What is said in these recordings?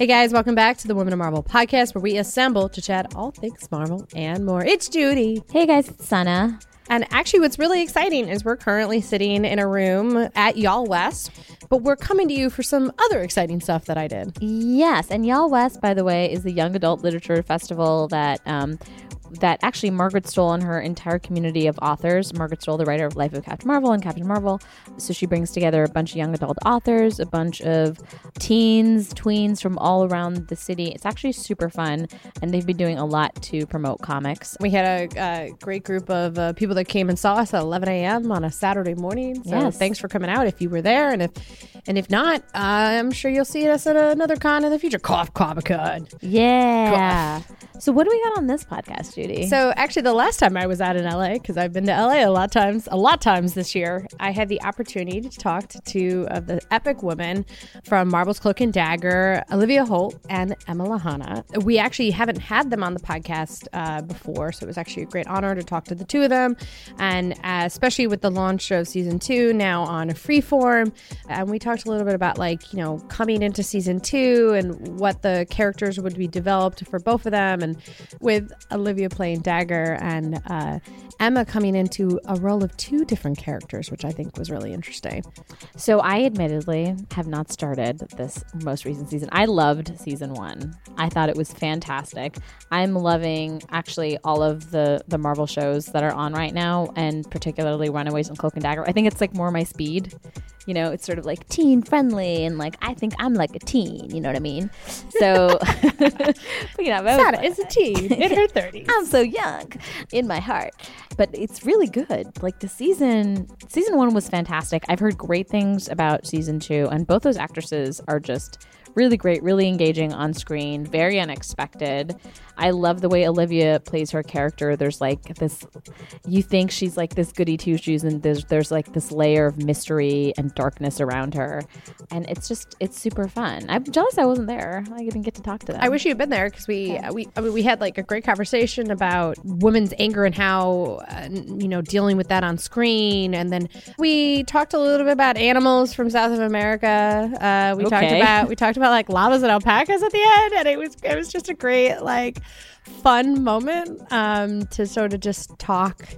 Hey guys, welcome back to the Women of Marvel podcast where we assemble to chat all things Marvel and more. It's Judy. Hey guys, it's Sana. And actually, what's really exciting is we're currently sitting in a room at YALLWEST, but we're coming to you for some other exciting stuff that I did. Yes, and YALLWEST, by the way, is the young adult literature festival that um, that actually Margaret Stohl and her entire community of authors, Margaret Stohl, the writer of Life of Captain Marvel and Captain Marvel, so she brings together a bunch of young adult authors, a bunch of teens, tweens from all around the city. It's actually super fun, and they've been doing a lot to promote comics. We had a, great group of uh, people that came and saw us at 11 a.m. on a Saturday morning. So Yes. thanks for coming out if you were there, and if and if not, uh, I'm sure you'll see us at another con in the future. Cough, Comic Con. Yeah. So what do we got on this podcast, Judy? So actually, the last time I was out in LA, because I've been to LA a lot times, a lot times this year, I had the opportunity to talk to two of the epic women from Marvel's Cloak and Dagger, Olivia Holt and Emma Lahana. We actually haven't had them on the podcast uh, before, so it was actually a great honor to talk to the two of them, and uh, especially with the launch of season two now on Freeform, and we talked a little bit about like you know coming into season two and what the characters would be developed for both of them, and with Olivia playing Dagger and uh, Emma coming into a role of two different characters, which I think was really interesting. So I admittedly have not started this most recent season. I loved season one. I thought it was fantastic. I'm loving actually all of the the Marvel shows that are on right now, and particularly Runaways and Cloak and Dagger. I think it's like more my speed. You know, it's sort of like teen friendly, and like I think I'm like a teen. You know what I mean? So, you know, is a teen in her 30s. So young in my heart. But it's really good. Like the season season 1 was fantastic. I've heard great things about season 2 and both those actresses are just really great, really engaging on screen, very unexpected. I love the way Olivia plays her character. There's like this you think she's like this goody two shoes and there's there's like this layer of mystery and darkness around her. And it's just it's super fun. I'm jealous I wasn't there. I didn't get to talk to them. I wish you had been there because we we I mean, we had like a great conversation about women's anger and how uh, you know dealing with that on screen, and then we talked a little bit about animals from South of America. Uh, we talked about we talked about like llamas and alpacas at the end, and it was it was just a great like fun moment um, to sort of just talk.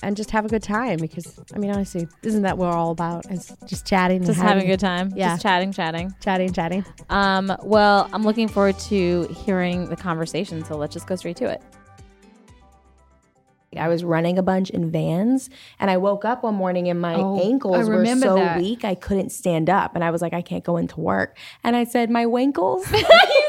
And just have a good time because I mean honestly, isn't that what we're all about? It's just chatting, and just having a good time. Yeah. Just chatting, chatting. chatting, chatting. Um, well, I'm looking forward to hearing the conversation, so let's just go straight to it. I was running a bunch in vans and I woke up one morning and my Oh, ankles were so that. weak I couldn't stand up and I was like I can't go into work and I said my did?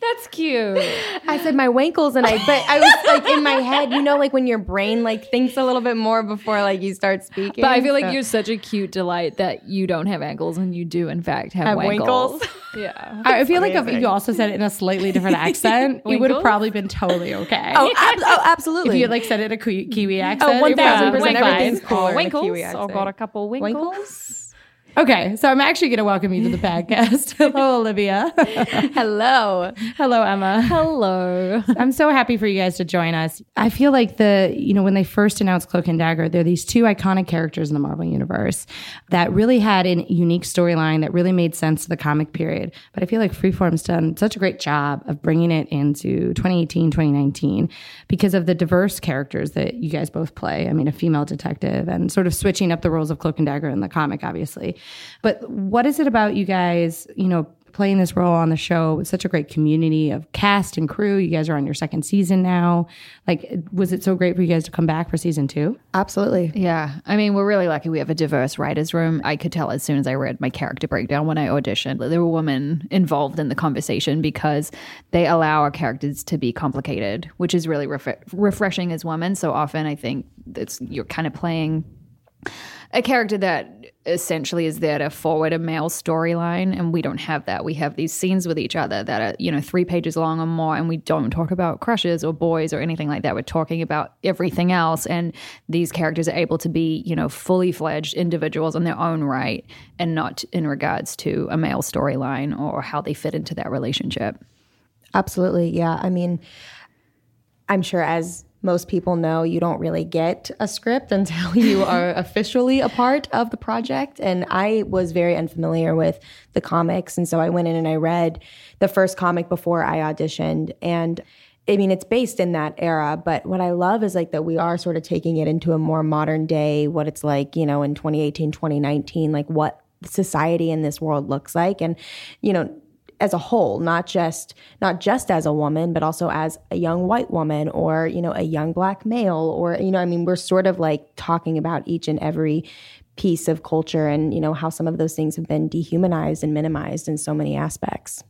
That's cute. I said my wankles and I but I was like in my head you know like when your brain like thinks a little bit more before like you start speaking But I feel like you're such a cute delight that you don't have ankles and you do in fact have, Have wankles. wankles. yeah. I feel like if you also said it in a slightly different accent, you would have probably been totally okay. oh, ab- oh absolutely if you had like said it in a Ki- oh, Kiwi accent, oh one you're probably thousand percent fine. everything's cooler in a Winkles. Kiwi Oh, got a couple winkles. Winkles? Okay, so I'm actually going to welcome you to the podcast. Hello, Olivia. hello Hello, Emma. Hello. I'm so happy for you guys to join us. I feel like the, you know, when they first announced Cloak and Dagger, they're these two iconic characters in the Marvel universe that really had a unique storyline that really made sense to the comic period. But I feel like Freeform's done such a great job of bringing it into 2018, 2019 because of the diverse characters that you guys both play. I mean, a female detective and sort of switching up the roles of Cloak and Dagger in the comic, obviously. But what is it about you guys, you know, playing this role on the show with such a great community of cast and crew. You guys are on your second season now. Like, was it so great for you guys to come back for season two? absolutely Yeah. I mean, we're really lucky we have a diverse writers' room. I could tell as soon as I read my character breakdown when I auditioned, that there were women involved in the conversation because they allow our characters to be complicated, which is really ref- refreshing as women. So often I think that's you're kind of playing a character that essentially is there to forward a male storyline and we don't have that we have these scenes with each other that are you know three pages long or more and we don't talk about crushes or boys or anything like that we're talking about everything else and these characters are able to be you know fully fledged individuals in their own right and not in regards to a male storyline or how they fit into that relationship Absolutely. Yeah. I mean, I'm sure as most people know you don't really get a script until you are officially a part of the project. And I was very unfamiliar with the comics. And so I went in and I read the first comic before I auditioned. And I mean, it's based in that era, but what I love is like that we are sort of taking it into a more modern day, what it's like, you know, in 2018, 2019, like what society in this world looks like. And, you know, as a whole, not just not just as a woman, but also as a young white woman or you know a young black male or you know I mean we're sort of like talking about each and every piece of culture and you know how some of those things have been dehumanized and minimized in so many aspects.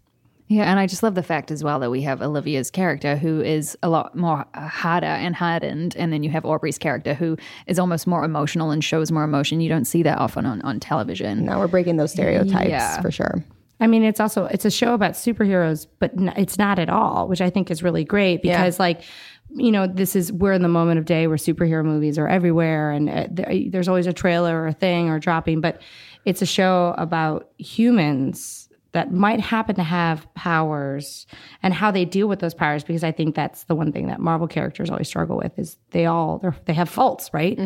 Yeah, and I just love the fact as well that we have Olivia's character who is a lot more uh, harder and hardened, and then you have Aubrey's character who is almost more emotional and shows more emotion. You don't see that often on, on television. Now we're breaking those stereotypes Yeah. for sure. I mean, it's also it's a show about superheroes, but it's not at all, which I think is really great because, like, you know, this is we're in the moment of day where superhero movies are everywhere, and uh, there, there's always a trailer or a thing or dropping, but it's a show about humans that might happen to have powers and how they deal with those powers because I think that's the one thing that Marvel characters always struggle with is they all they're, they have faults, right?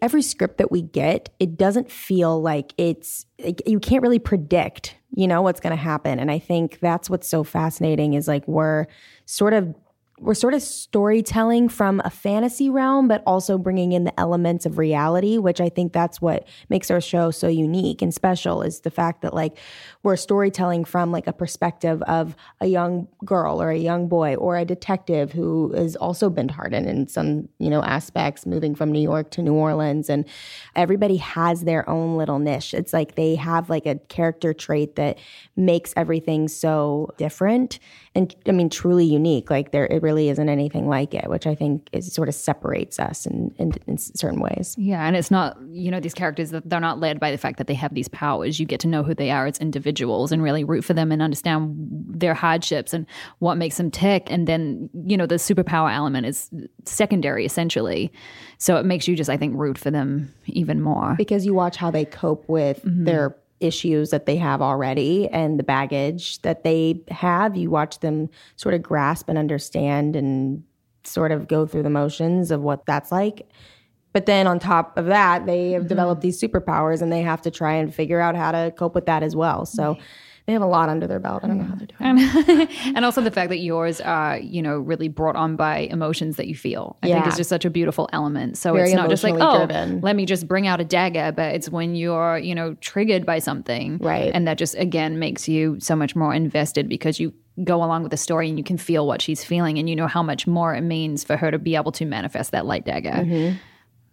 every script that we get, it doesn't feel like it's like, you can't really predict, you know, what's going to happen. And I think that's what's so fascinating is like we're sort of we're sort of storytelling from a fantasy realm, but also bringing in the elements of reality, which I think that's what makes our show so unique and special is the fact that like we're storytelling from like a perspective of a young girl or a young boy or a detective who has also been hardened in some, you know, aspects, moving from New York to New Orleans. And everybody has their own little niche. It's like they have like a character trait that makes everything so different and I mean truly unique. Like there it really isn't anything like it, which I think is sort of separates us in, in, in certain ways. Yeah, and it's not, you know, these characters that they're not led by the fact that they have these powers. You get to know who they are as individuals and really root for them and understand their hardships and what makes them tick. And then, you know, the superpower element is secondary essentially. So it makes you just, I think, root for them even more. because you watch how they cope with mm-hmm. their issues that they have already and the baggage that they have. You watch them sort of grasp and understand and sort of go through the motions of what that's like. But then on top of that, they have developed these superpowers and they have to try and figure out how to cope with that as well. So they have a lot under their belt. I don't know how they're doing. It. And also the fact that yours are, you know, really brought on by emotions that you feel. I think is just such a beautiful element. So Very it's not just like, oh, driven. let me just bring out a dagger, but it's when you're, you know, triggered by something. Right. And that just again makes you so much more invested because you go along with the story and you can feel what she's feeling and you know how much more it means for her to be able to manifest that light dagger. Mm-hmm.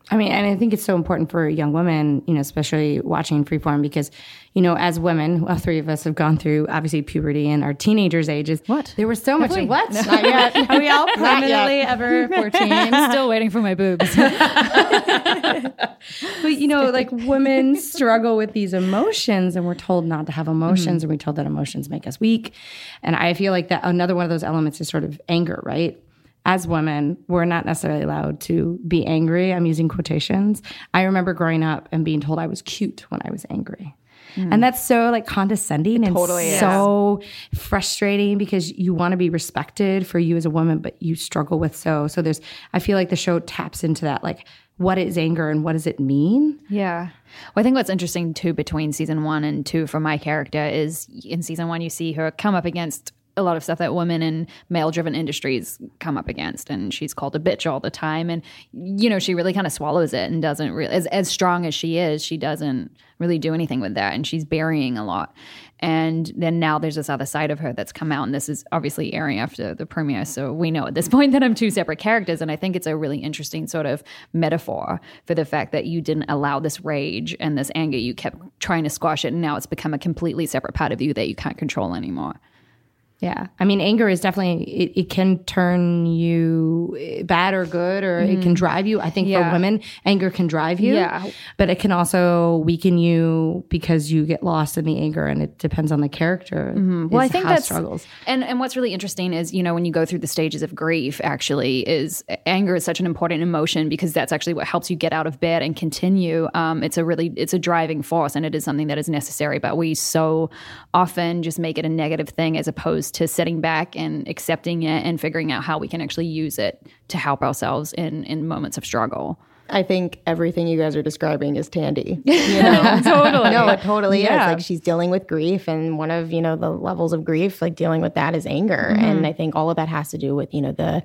I mean, and I think it's so important for young women, you know, especially watching Freeform because, you know, as women, all three of us have gone through obviously puberty and our teenagers' ages. What? There was so much. What? Not yet. Are we all permanently ever 14? I'm still waiting for my boobs. but you know, like women struggle with these emotions, and we're told not to have mm-hmm. emotions, and we're told that emotions make us weak. And I feel like that another one of those elements is sort of anger, right? As women, we're not necessarily allowed to be angry. I'm using quotations. I remember growing up and being told I was cute when I was angry. Hmm. And that's so like condescending and so frustrating because you want to be respected for you as a woman, but you struggle with so. So there's, I feel like the show taps into that. Like, what is anger and what does it mean? Yeah. Well, I think what's interesting too between season one and two for my character is in season one, you see her come up against a lot of stuff that women in male driven industries come up against. And she's called a bitch all the time. And, you know, she really kind of swallows it and doesn't really, as, as strong as she is, she doesn't really do anything with that. And she's burying a lot. And then now there's this other side of her that's come out. And this is obviously airing after the premiere. So we know at this point that I'm two separate characters. And I think it's a really interesting sort of metaphor for the fact that you didn't allow this rage and this anger. You kept trying to squash it. And now it's become a completely separate part of you that you can't control anymore. Yeah. I mean, anger is definitely, it, it can turn you eh, bad or good, or it can drive you. I think Yeah. for women, anger can drive you. Yeah. But it can also weaken you because you get lost in the anger and it depends on the character. Well, I think that's struggles. And and what's really interesting is you know when you go through the stages of grief, actually, is anger is such an important emotion because that's actually what helps you get out of bed and continue. Um, it's a really it's a driving force, and it is something that is necessary. But we so often just make it a negative thing as opposed opposed to sitting back and accepting it and figuring out how we can actually use it to help ourselves in in moments of struggle. I think everything you guys are describing is Tandy. You know? totally. No, it totally Yeah. is. Like she's dealing with grief, and one of you know the levels of grief, like dealing with that, is anger. Mm-hmm. And I think all of that has to do with you know the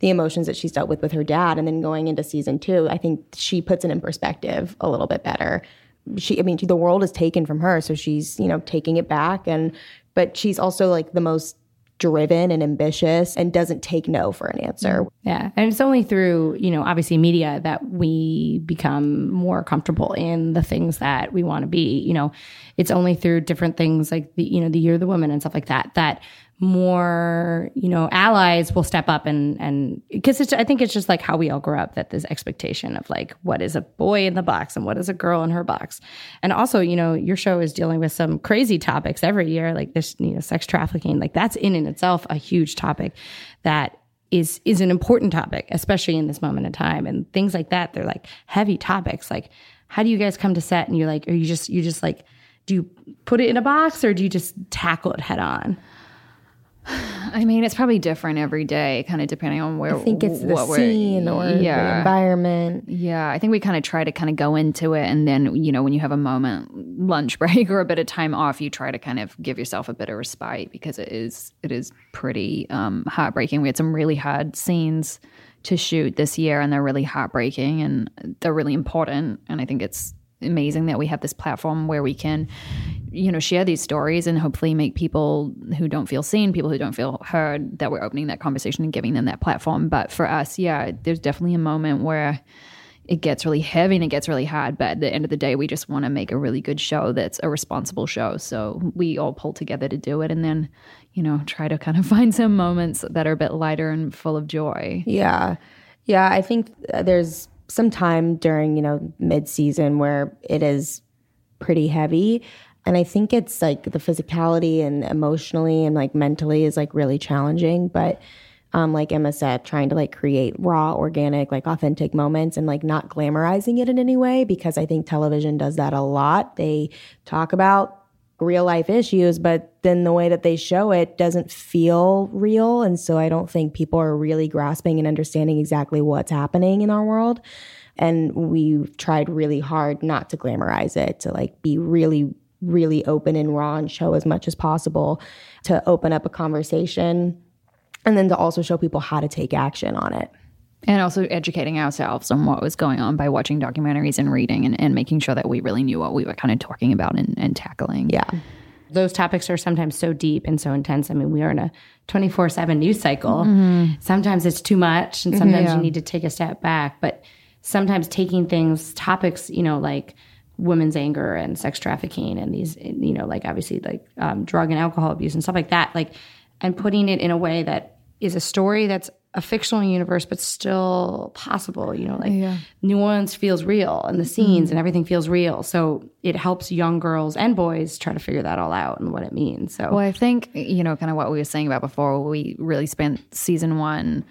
the emotions that she's dealt with with her dad, and then going into season two, I think she puts it in perspective a little bit better. She, I mean, the world is taken from her, so she's you know taking it back, and but she's also like the most driven and ambitious, and doesn't take no for an answer. Mm-hmm. Yeah. And it's only through, you know, obviously media that we become more comfortable in the things that we want to be. You know, it's only through different things like the, you know, the year of the woman and stuff like that, that more, you know, allies will step up and, and, because it's, I think it's just like how we all grew up that this expectation of like, what is a boy in the box and what is a girl in her box. And also, you know, your show is dealing with some crazy topics every year, like this, you know, sex trafficking, like that's in and itself a huge topic that is is an important topic, especially in this moment in time. And things like that, they're like heavy topics. Like, how do you guys come to set and you're like, are you just you just like, do you put it in a box or do you just tackle it head on? I mean, it's probably different every day, kind of depending on where I think it's the we're- scene or the environment. Yeah, I think we kind of try to kind of go into it, and then you know when you have a moment, lunch break or a bit of time off, you try to kind of give yourself a bit of respite because it is it is pretty um, heartbreaking. We had some really hard scenes to shoot this year, and they're really heartbreaking, and they're really important. And I think it's amazing that we have this platform where we can you know share these stories and hopefully make people who don't feel seen people who don't feel heard that we're opening that conversation and giving them that platform but for us yeah there's definitely a moment where it gets really heavy and it gets really hard but at the end of the day we just want to make a really good show that's a responsible show so we all pull together to do it and then you know try to kind of find some moments that are a bit lighter and full of joy Yeah. Yeah. I think uh, there's some time during, you know, mid season where it is pretty heavy. And I think it's like the physicality and emotionally and like mentally is like really challenging. But um, like Emma said, trying to like create raw, organic, like authentic moments and like not glamorizing it in any way because I think television does that a lot. They talk about real life issues, but then the way that they show it doesn't feel real. And so I don't think people are really grasping and understanding exactly what's happening in our world. And we've tried really hard not to glamorize it, to like be really, really open and raw and show as much as possible to open up a conversation and then to also show people how to take action on it. And also educating ourselves on what was going on by watching documentaries and reading and, and making sure that we really knew what we were kind of talking about and, and tackling Yeah. Those topics are sometimes so deep and so intense. I mean, we are in a 24 7 news cycle. Sometimes it's too much, and sometimes you need to take a step back. But sometimes taking things, topics, you know, like women's anger and sex trafficking and these, you know, like obviously like um, drug and alcohol abuse and stuff like that, like, and putting it in a way that is a story that's a fictional universe, but still possible. You know, like New Orleans feels real and the scenes mm-hmm. and everything feels real. So it helps young girls and boys try to figure that all out and what it means. So Well, I think, you know, kind of what we were saying about before, we really spent season one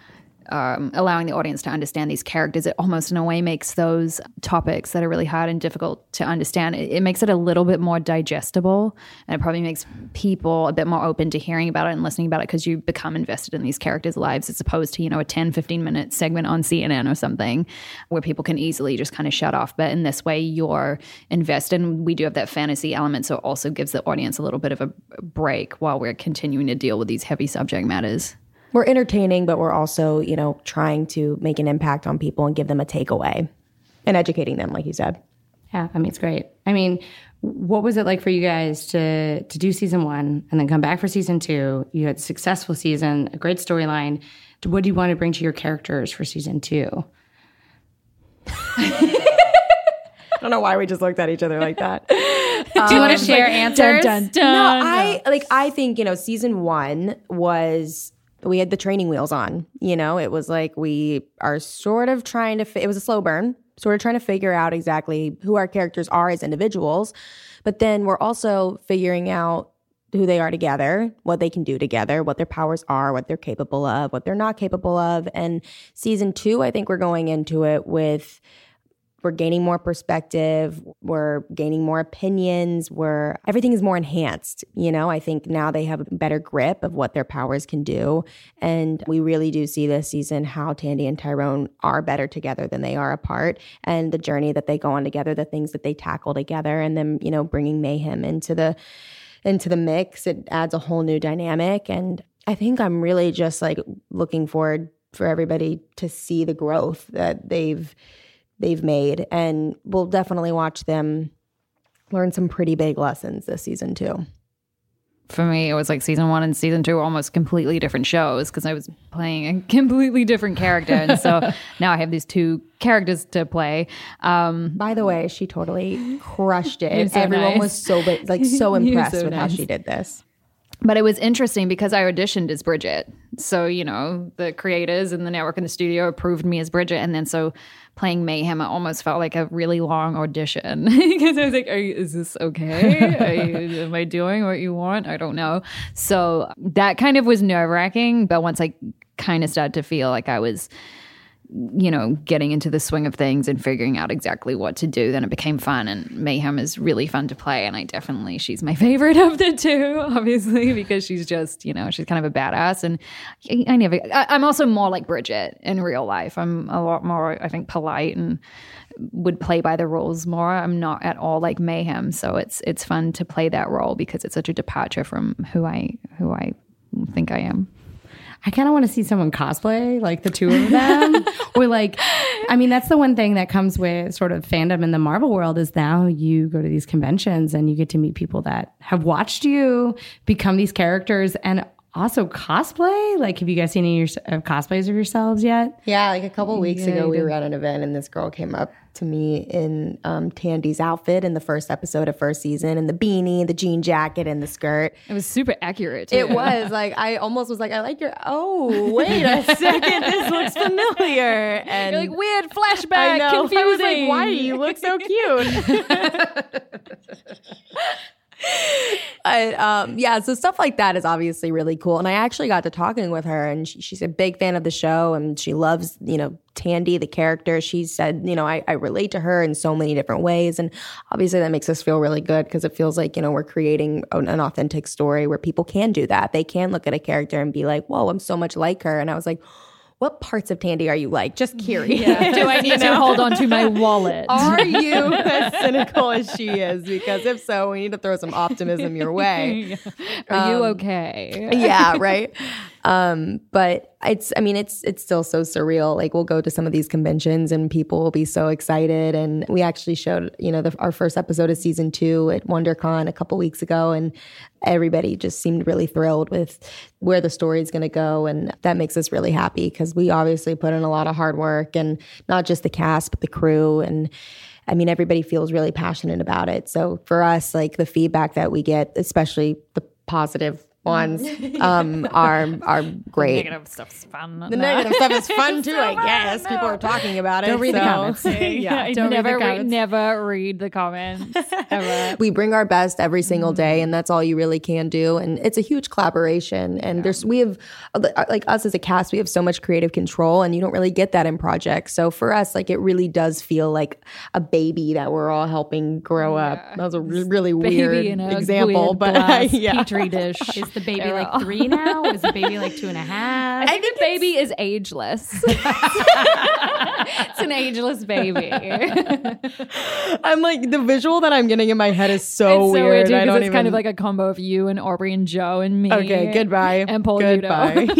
um, allowing the audience to understand these characters. It almost, in a way, makes those topics that are really hard and difficult to understand, it, it makes it a little bit more digestible. And it probably makes people a bit more open to hearing about it and listening about it because you become invested in these characters' lives as opposed to, you know, a 10, 15 minute segment on CNN or something where people can easily just kind of shut off. But in this way, you're invested. And we do have that fantasy element. So it also gives the audience a little bit of a break while we're continuing to deal with these heavy subject matters. We're entertaining, but we're also, you know, trying to make an impact on people and give them a takeaway and educating them, like you said. Yeah, I mean it's great. I mean, what was it like for you guys to to do season one and then come back for season two? You had a successful season, a great storyline. What do you want to bring to your characters for season two? I don't know why we just looked at each other like that. do you want to um, share answers? no, I like I think, you know, season 1 was we had the training wheels on, you know, it was like we are sort of trying to it was a slow burn, sort of trying to figure out exactly who our characters are as individuals, but then we're also figuring out who they are together, what they can do together, what their powers are, what they're capable of, what they're not capable of. And season 2, I think we're going into it with we're gaining more perspective we're gaining more opinions we're everything is more enhanced you know? I think now they have a better grip of what their powers can do. And we really do see this season how tandy and tyrone are better together than they are apart. And the journey that they go on together the things that they tackle together and then you know bringing mayhem into the into the mix it adds a whole new dynamic. And i think i'm really just like looking forward for everybody to see the growth that they've they've made and we'll definitely watch them learn some pretty big lessons this season too for me, it was like season one and season two almost completely different shows because I was playing a completely different character. And so now I have these two characters to play. Um, by the way she totally crushed it so everyone nice. was so like so impressed so with how she did this But it was interesting because I auditioned as Brigid. So, you know, the creators and the network and the studio approved me as Brigid. And then so playing Mayhem, almost felt like a really long audition because I was like, you, is this okay? You, am I doing what you want? I don't know. So that kind of was nerve wracking. But once I kind of started to feel like I was you know, getting into the swing of things and figuring out exactly what to do, then it became fun. And Mayhem is really fun to play. And I definitely, she's my favorite of the two, obviously, because she's just, you know, she's kind of a badass. And I, I never, I, I'm also more like Brigid in real life. I'm a lot more, I think, polite and would play by the rules more. I'm not at all like Mayhem. So it's, it's fun to play that role because it's such a departure from who I, who I think I am. I kind of want to see someone cosplay like the two of them. or like, I mean, that's the one thing that comes with sort of fandom in the Marvel world is now you go to these conventions and you get to meet people that have watched you become these characters and also cosplay. Like, have you guys seen any of your, uh, cosplays of yourselves yet? Yeah, like a couple weeks ago, we were at an event and this girl came up to me in um, Tandy's outfit in the first episode of first season, and the beanie, the jean jacket, and the skirt. It was super accurate. Too. It was like I almost was like, I like your. Oh, wait a second, this looks familiar. And You're like weird flashback, I know. confusing. I was like, why do you look so cute? I, um, yeah, so stuff like that is obviously really cool. And I actually got to talking with her, and she, she's a big fan of the show, and she loves, you know, Tandy, the character. She said, you know, I, I relate to her in so many different ways. And obviously that makes us feel really good because it feels like, you know, we're creating an, an authentic story where people can do that. They can look at a character and be like, whoa, I'm so much like her. And I was like, what parts of Tandy are you like? Just curious. Do I need to hold on to my wallet? Are you as cynical as she is? Because if so, we need to throw some optimism your way. Are you um, okay? yeah, right. Um, but it's, I mean, it's it's still so surreal. Like we'll go to some of these conventions and people will be so excited. And we actually showed, you know, the, our first episode of season two at WonderCon a couple weeks ago, and everybody just seemed really thrilled with where the story is going to go, and that makes us really happy because we obviously put in a lot of hard work, and not just the cast but the crew and. I mean, everybody feels really passionate about it. So for us, like the feedback that we get, especially the positive ones, um, are are great. Negative stuff's fun. The negative stuff is fun too, I guess. People are talking about it. Don't read the so- comments. yeah, the never, read, comments. never read the comments ever. We bring our best every single day, and that's all you really can do. And it's a huge collaboration. And there's we have like us as a cast, we have so much creative control, and you don't really get that in projects. So for us, like it really does feel like a baby that we're all helping grow up. That was a re- really weird a example, but glass yeah. petri dish. Is the baby like three now? Is the baby like two and a half? I think the baby is ageless. it's an ageless baby. I'm like the visual that I'm getting in my head is so, it's so weird. weird I because don't it's even. kind of like a combo of you and Aubrey and Joe and me. okay, goodbye And Paul goodbye.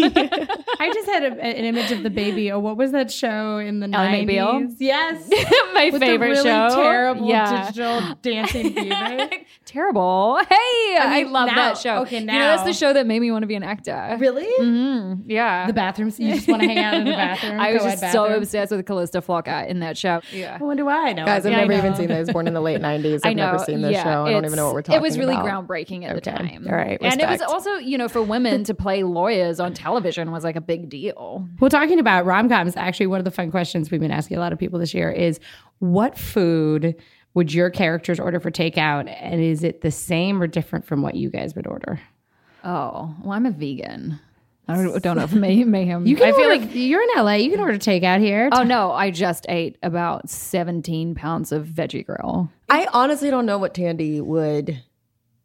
I just had a, an image of the baby. Oh, what was that show in the Ally McBeal? nineties? Yes, My with favorite the really show. terrible yeah. digital dancing baby. Terrible. Hey, I, mean, love now- that show. okay, you know that's now. the show that made me want to be an actor. really? Mm, yeah. The bathroom. So you just want to hang out in the bathroom. I was co-ed just so obsessed with Calista Flockhart in that show. Yeah. What do I know? Guys, I've Yeah, never even know. seen this. Born in the late '90s. I've never seen this yeah, show. I don't even know what we're talking about. It was really about. groundbreaking at the time. All right, And it was also, you know, for women to play lawyers on television was like a big deal. Well, talking about rom coms, actually, one of the fun questions we've been asking a lot of people this year is what food would your characters order for takeout? And is it the same or different from what you guys would order? Oh, well, I'm a vegan. I don't, don't know if May, Mayhem. You can I feel order- like. you're in LA. You can order takeout here. Oh no! I just ate about seventeen pounds of veggie grill. I honestly don't know what Tandy would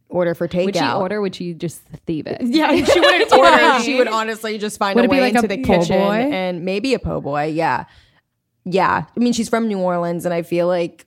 order for takeout. Would she order? Would she just thieve it? Yeah, she wouldn't order. She would honestly just find Would a way like into a the kitchen boy? and maybe a po' boy. Yeah, yeah. I mean, she's from New Orleans, and I feel like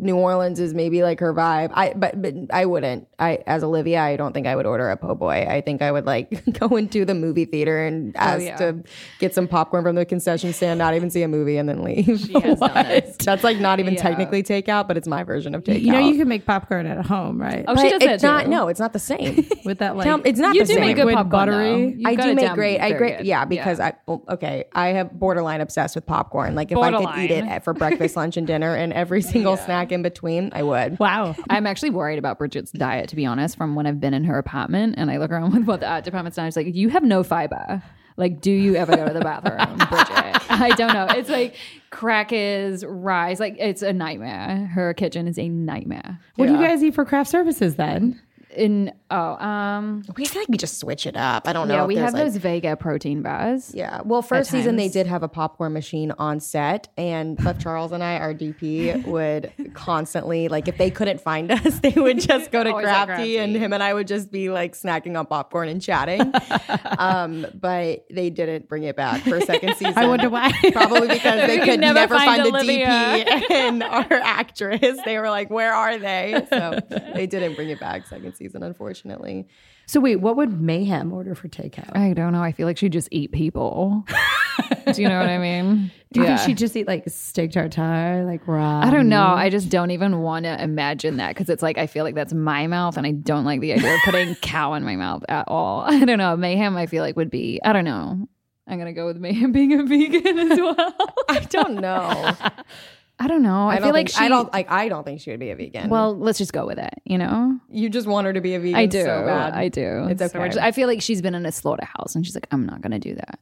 New Orleans is maybe like her vibe. I but but I wouldn't. I as Olivia, I don't think I would order a po' boy. I think I would like go into the movie theater and oh, ask yeah. to get some popcorn from the concession stand, not even see a movie, and then leave. has done. That's like not even technically takeout, but it's my version of takeout. you know, you can make popcorn at home, right? Oh, But she does it's that not. too. No, it's not the same. With that, like, Tell- it's not You the do same. make good popcorn. buttery? I do make great. I great. Yeah, because I well, okay. I have borderline obsessed with popcorn. Like if I could eat it for breakfast, lunch, and dinner, and every single snack in between, I would. wow. I'm actually worried about Brigid's diet, to be honest, from when I've been in her apartment and I look around with what the art department's done. It's like, you have no fiber. Like, do you ever go to the bathroom, Brigid? I don't know. It's like crackers, rice. Like, it's a nightmare. Her kitchen is a nightmare. What do you guys eat for craft services then? In oh, um, We feel like we just switch it up. I don't know. yeah, we have like- those Vega protein bars. Yeah. Well, first season they did have a popcorn machine on set, and Cliff Charles and I, our DP, would constantly like if they couldn't find us, they would just go to Crafty, and him and I would just be like snacking on popcorn and chatting. um, but they didn't bring it back for a second season. I wonder why. Probably because they could never never, find find, the DP and our actress. They were like, "Where are they?" So they didn't bring it back second season, unfortunately. So wait, what would Mayhem order for takeout? I don't know. I feel like she just eat people. do you know what I mean? Do you Yeah. think she'd just eat like steak tartare, like raw? I don't know. I just don't even want to imagine that because it's like I feel like that's my mouth, and I don't like the idea of putting cow in my mouth at all. I don't know. Mayhem, I feel like would be. I don't know. I'm gonna go with mayhem being a vegan as well. I don't know. I don't know. I, I, feel don't like she. I don't like. I don't think she would be a vegan. Well, let's just go with it. You know, you just want her to be a vegan. I do. So bad. I do. It's So we're okay. just- I feel like she's been in a slaughterhouse, and she's like, I'm not gonna do that.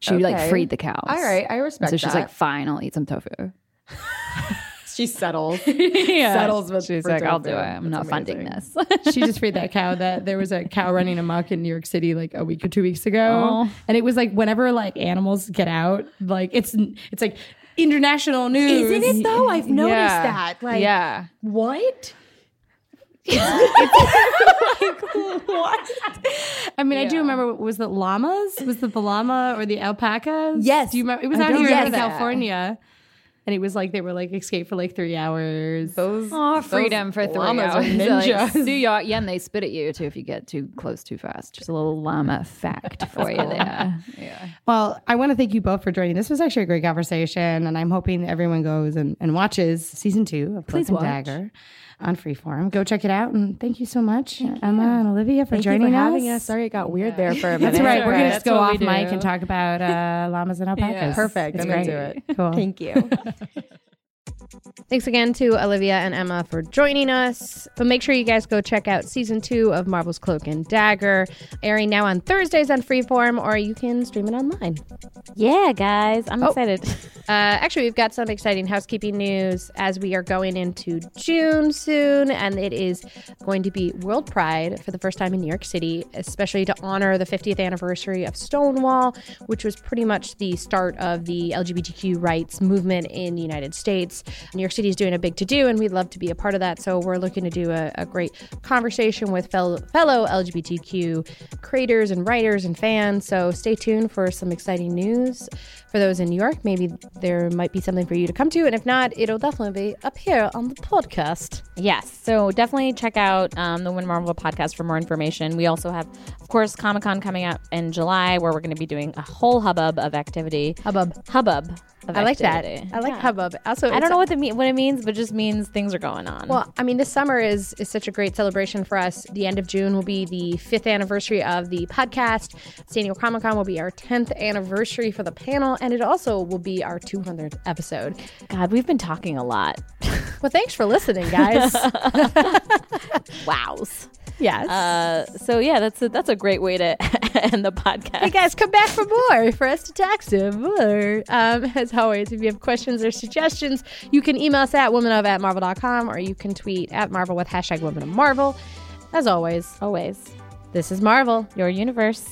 She like freed the cows. All right, I And respect so she's that. like, fine, I'll eat some tofu. she settles. yeah. Settles with She's for like, I'll do it. I'm That's not funding this. she just freed that cow that there was a cow running amok in New York City like a week or two weeks ago. Oh. And it was like whenever like animals get out, like it's it's like international news. Isn't it though? I've noticed Yeah. that. Like, yeah. what? I mean, I do remember was it llamas? Was it the llama or the alpacas? Yes. Do you remember? It was I out here in that. California. And it was like they were like escape for like three hours. Those Oh, freedom for three llamas are hours. ninjas. Like, do yeah, and they spit at you too if you get too close too fast. Just a little llama fact for you there. Yeah. Well, I want to thank you both for joining. This was actually a great conversation, and I'm hoping everyone goes and, and watches season two of Cloak Please and watch. Dagger on Freeform. Go check it out, and thank you so much, Emma and Olivia, for Thank you joining for us. having us. Sorry, it got weird there for a minute. That's right. We're gonna just go off mic and talk about uh, llamas and alpacas. Perfect. It's I'm great. into it. Cool. Thank you. Thanks again to Olivia and Emma for joining us. But make sure you guys go check out season two of Marvel's Cloak and Dagger, airing now on Thursdays on Freeform, or you can stream it online. Yeah, guys, I'm Oh. excited. Uh, actually, we've got some exciting housekeeping news as we are going into June soon, and it is going to be World Pride for the first time in New York City, especially to honor the 50th anniversary of Stonewall, which was pretty much the start of the LGBTQ rights movement in the United States. New York City is doing a big to do, and we'd love to be a part of that. So we're looking to do a, a great conversation with fellow, fellow LGBTQ creators and writers and fans. So stay tuned for some exciting news for those in New York. Maybe there might be something for you to come to, and if not, it'll definitely be up here on the podcast. Yes, so definitely check out um, the Win Marvel podcast for more information. We also have, of course, Comic Con coming up in July, where we're going to be doing a whole hubbub of activity. Hubbub. Hubbub. I like that. I like Yeah. hubbub. Also, I don't know what the what it means, but it just means things are going on. Well, I mean, this summer is is such a great celebration for us. The end of June will be the fifth anniversary of the podcast. San Diego Comic Con will be our tenth anniversary for the panel, and it also will be our 200th episode. God, we've been talking a lot. Well, thanks for listening, guys. Wows. Yes. Uh, so yeah, that's a, that's a great way to end the podcast. Hey guys, come back for more for us to talk to more. Um, as always, if you have questions or suggestions, you can email us at womanof at marvel.com or you can tweet at Marvel with hashtag woman of Marvel. As always, Always this is Marvel. your universe.